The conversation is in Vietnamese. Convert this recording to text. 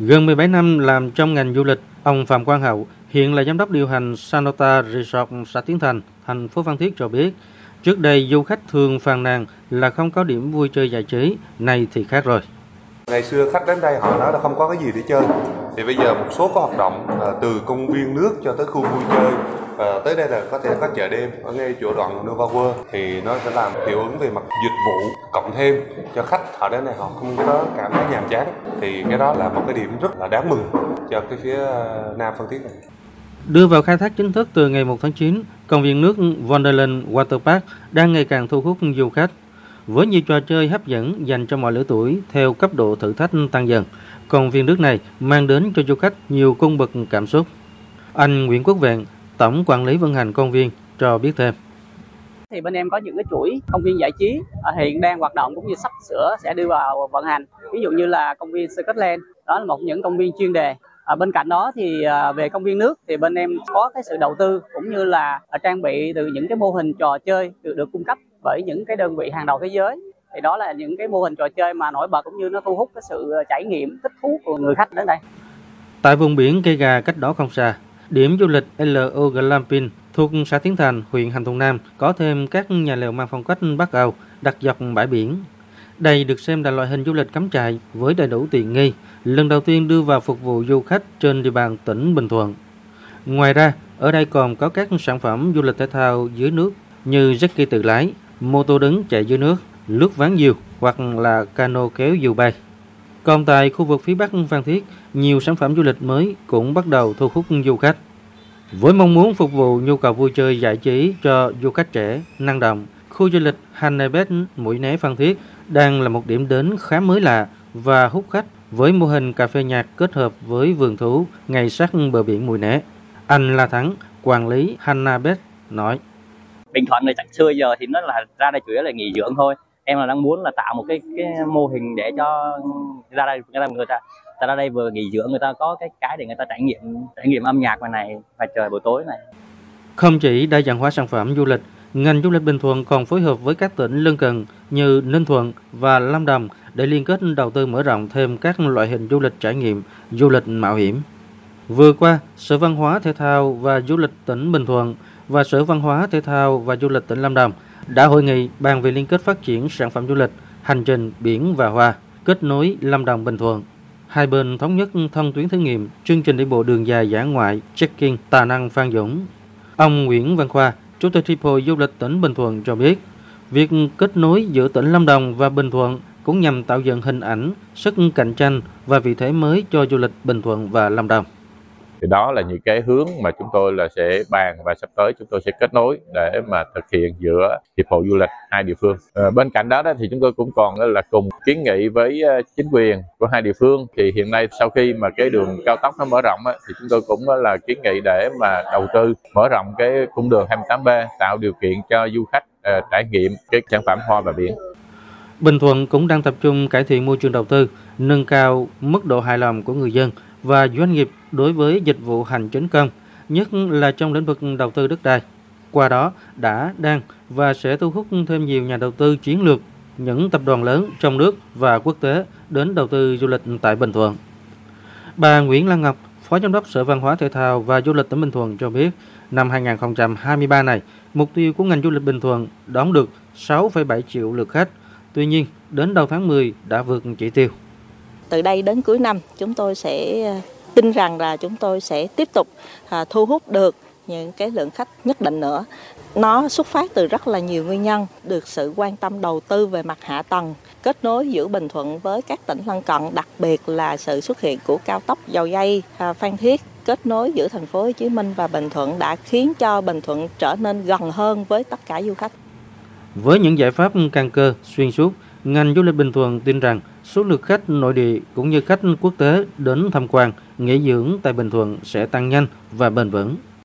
Gần 17 năm làm trong ngành du lịch, ông Phạm Quang Hậu, hiện là giám đốc điều hành Sanota Resort xã Tiến Thành, thành phố Phan Thiết cho biết, trước đây du khách thường phàn nàn là không có điểm vui chơi giải trí, nay thì khác rồi. Ngày xưa khách đến đây họ nói là không có cái gì để chơi. Thì bây giờ một số có hoạt động à, từ công viên nước cho tới khu vui chơi và tới đây là có thể có chợ đêm ở ngay chỗ đoạn Nova World thì nó sẽ làm hiệu ứng về mặt dịch vụ cộng thêm cho khách họ đến đây họ không có cảm thấy nhàm chán thì cái đó là một cái điểm rất là đáng mừng cho cái phía ờ, Nam Phan Thiết này. Đưa vào khai thác chính thức từ ngày 1 tháng 9, công viên nước Wonderland Water Park đang ngày càng thu hút du khách. Với nhiều trò chơi hấp dẫn dành cho mọi lứa tuổi theo cấp độ thử thách tăng dần, công viên nước này mang đến cho du khách nhiều cung bậc cảm xúc. Anh Nguyễn Quốc Vẹn, Tổng quản lý vận hành công viên cho biết thêm. Thì bên em có những cái chuỗi công viên giải trí à, hiện đang hoạt động cũng như sắp sửa sẽ đưa vào vận hành. Ví dụ như là công viên Scotland, đó là một những công viên chuyên đề À, bên cạnh đó thì à, về công viên nước thì bên em có cái sự đầu tư cũng như là à, trang bị từ những cái mô hình trò chơi được, được cung cấp bởi những cái đơn vị hàng đầu thế giới thì đó là những cái mô hình trò chơi mà nổi bật cũng như nó thu hút cái sự ờ, trải nghiệm thích thú của người khách đến đây. Tại vùng biển cây gà cách đó không xa, điểm du lịch LO Glamping thuộc xã Tiến Thành, huyện Hàm Thuận Nam có thêm các nhà lều mang phong cách Bắc Âu đặt dọc bãi biển. Đây được xem là loại hình du lịch cắm trại với đầy đủ tiện nghi, lần đầu tiên đưa vào phục vụ du khách trên địa bàn tỉnh Bình Thuận. Ngoài ra, ở đây còn có các sản phẩm du lịch thể thao dưới nước như jet ski tự lái, mô tô đứng chạy dưới nước, lướt ván diều hoặc là cano kéo diều bay. Còn tại khu vực phía Bắc Phan Thiết, nhiều sản phẩm du lịch mới cũng bắt đầu thu hút du khách. Với mong muốn phục vụ nhu cầu vui chơi giải trí cho du khách trẻ, năng động, khu du lịch Hanebet Mũi Né Phan Thiết đang là một điểm đến khá mới lạ và hút khách với mô hình cà phê nhạc kết hợp với vườn thú ngay sát bờ biển Mũi Né. Anh La Thắng, quản lý Hannebet nói. Bình Thuận này chắc xưa giờ thì nó là ra đây chủ yếu là nghỉ dưỡng thôi. Em là đang muốn là tạo một cái cái mô hình để cho ra đây người ta người ta ta ra đây vừa nghỉ dưỡng người ta có cái cái để người ta trải nghiệm trải nghiệm âm nhạc ngoài này và trời buổi tối này. Không chỉ đa dạng hóa sản phẩm du lịch ngành du lịch Bình Thuận còn phối hợp với các tỉnh lân cận như Ninh Thuận và Lâm Đồng để liên kết đầu tư mở rộng thêm các loại hình du lịch trải nghiệm, du lịch mạo hiểm. Vừa qua, Sở Văn hóa Thể thao và Du lịch tỉnh Bình Thuận và Sở Văn hóa Thể thao và Du lịch tỉnh Lâm Đồng đã hội nghị bàn về liên kết phát triển sản phẩm du lịch, hành trình biển và hoa, kết nối Lâm Đồng Bình Thuận. Hai bên thống nhất thông tuyến thử nghiệm chương trình đi bộ đường dài dã ngoại check-in Tà Năng Phan Dũng. Ông Nguyễn Văn Khoa, Chủ tịch Hiệp hội Du lịch tỉnh Bình Thuận cho biết, việc kết nối giữa tỉnh Lâm Đồng và Bình Thuận cũng nhằm tạo dựng hình ảnh, sức cạnh tranh và vị thế mới cho du lịch Bình Thuận và Lâm Đồng thì đó là những cái hướng mà chúng tôi là sẽ bàn và sắp tới chúng tôi sẽ kết nối để mà thực hiện giữa hiệp hội du lịch hai địa phương. À, bên cạnh đó, đó thì chúng tôi cũng còn là cùng kiến nghị với ờ, chính quyền của hai địa phương. Thì hiện nay sau khi mà cái đường cao tốc nó mở rộng thì chúng tôi cũng là kiến nghị để mà đầu tư mở rộng cái cung đường 28B tạo điều kiện cho du khách ờ, trải nghiệm cái sản phẩm hoa và biển. Bình Thuận cũng đang tập trung cải thiện môi trường đầu tư, nâng cao mức độ hài lòng của người dân và doanh nghiệp đối với dịch vụ hành chính công, nhất là trong lĩnh vực đầu tư đất đai. Qua đó đã, đang và sẽ thu hút thêm nhiều nhà đầu tư chiến lược, những tập đoàn lớn trong nước và quốc tế đến đầu tư du lịch tại Bình Thuận. Bà Nguyễn Lan Ngọc, Phó Giám đốc Sở Văn hóa Thể thao và Du lịch tỉnh Bình Thuận cho biết, năm 2023 này, mục tiêu của ngành du lịch Bình Thuận đón được 6,7 triệu lượt khách. Tuy nhiên, đến đầu tháng 10 đã vượt chỉ tiêu. Từ đây đến cuối năm, chúng tôi sẽ à, tin rằng là chúng tôi sẽ tiếp tục à, thu hút được những cái lượng khách nhất định nữa. Nó xuất phát từ rất là nhiều nguyên nhân, được sự quan tâm đầu tư về mặt hạ tầng, kết nối giữa Bình Thuận với các tỉnh lân cận, đặc biệt là sự xuất hiện của cao tốc dầu dây à, Phan Thiết kết nối giữa thành phố Hồ Chí Minh và Bình Thuận đã khiến cho Bình Thuận trở nên gần hơn với tất cả du khách. Với những giải pháp căn cơ xuyên suốt, ngành du lịch Bình Thuận tin rằng số lượt khách nội địa cũng như khách quốc tế đến tham quan, nghỉ dưỡng tại Bình Thuận sẽ tăng nhanh và bền vững.